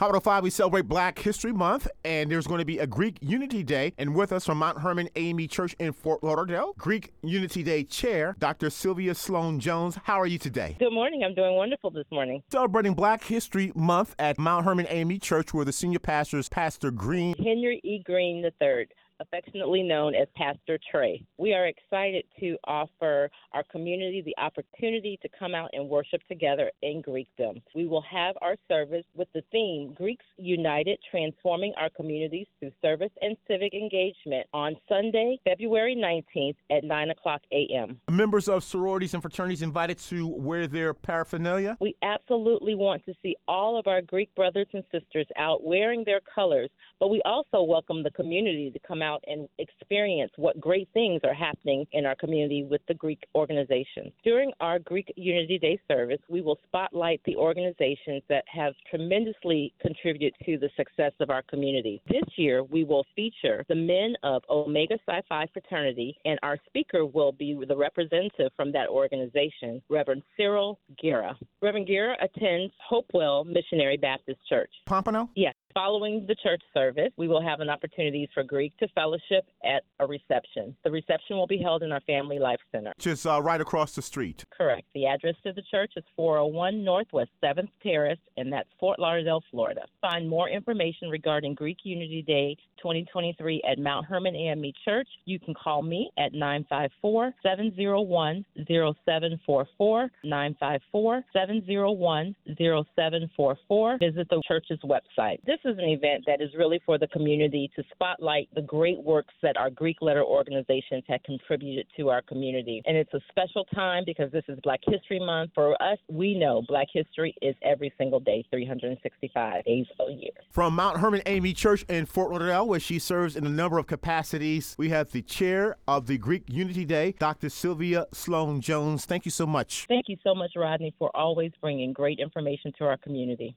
Hot 105, we celebrate Black History Month, and there's going to be a Greek Unity Day. And with us from Mount Hermon AME Church in Fort Lauderdale, Greek Unity Day Chair, Dr. Sylvia Sloane Jones. How are you today? Good morning. I'm doing wonderful this morning. Celebrating Black History Month at Mount Hermon AME Church, where the senior pastor is Pastor Green. Henry E. Green III affectionately known as Pastor Trey. We are excited to offer our community the opportunity to come out and worship together in Greekdom. We will have our service with the theme Greeks United Transforming Our Communities Through Service and Civic Engagement on Sunday, February 19th at 9 o'clock a.m. Members of sororities and fraternities invited to wear their paraphernalia? We absolutely want to see all of our Greek brothers and sisters out wearing their colors, but we also welcome the community to come out and experience what great things are happening in our community with the Greek organization. During our Greek Unity Day service, we will spotlight the organizations that have tremendously contributed to the success of our community. This year, we will feature the men of Omega Psi Phi fraternity, and our speaker will be the representative from that organization, Reverend Cyril Guerra. Reverend Guerra attends Hopewell Missionary Baptist Church. Pompano? Yes. Following the church service, we will have an opportunity for Greek to fellowship at a reception. The reception will be held in our Family Life Center. Just uh, right across the street. Correct. The address to the church is 401 Northwest 7th Terrace, and that's Fort Lauderdale, Florida. Find more information regarding Greek Unity Day 2023 at Mount Hermon AME Church. You can call me at 954 701 0744. 954 701 0744. Visit the church's website. This is an event that is really for the community to spotlight the great works that our Greek letter organizations have contributed to our community. And it's a special time because this is Black History Month. For us, we know Black history is every single day, 365 days a year. From Mount Hermon AME Church in Fort Lauderdale, where she serves in a number of capacities, we have the chair of the Greek Unity Day, Dr. Sylvia Sloane Jones. Thank you so much. Thank you so much, Rodney, for always bringing great information to our community.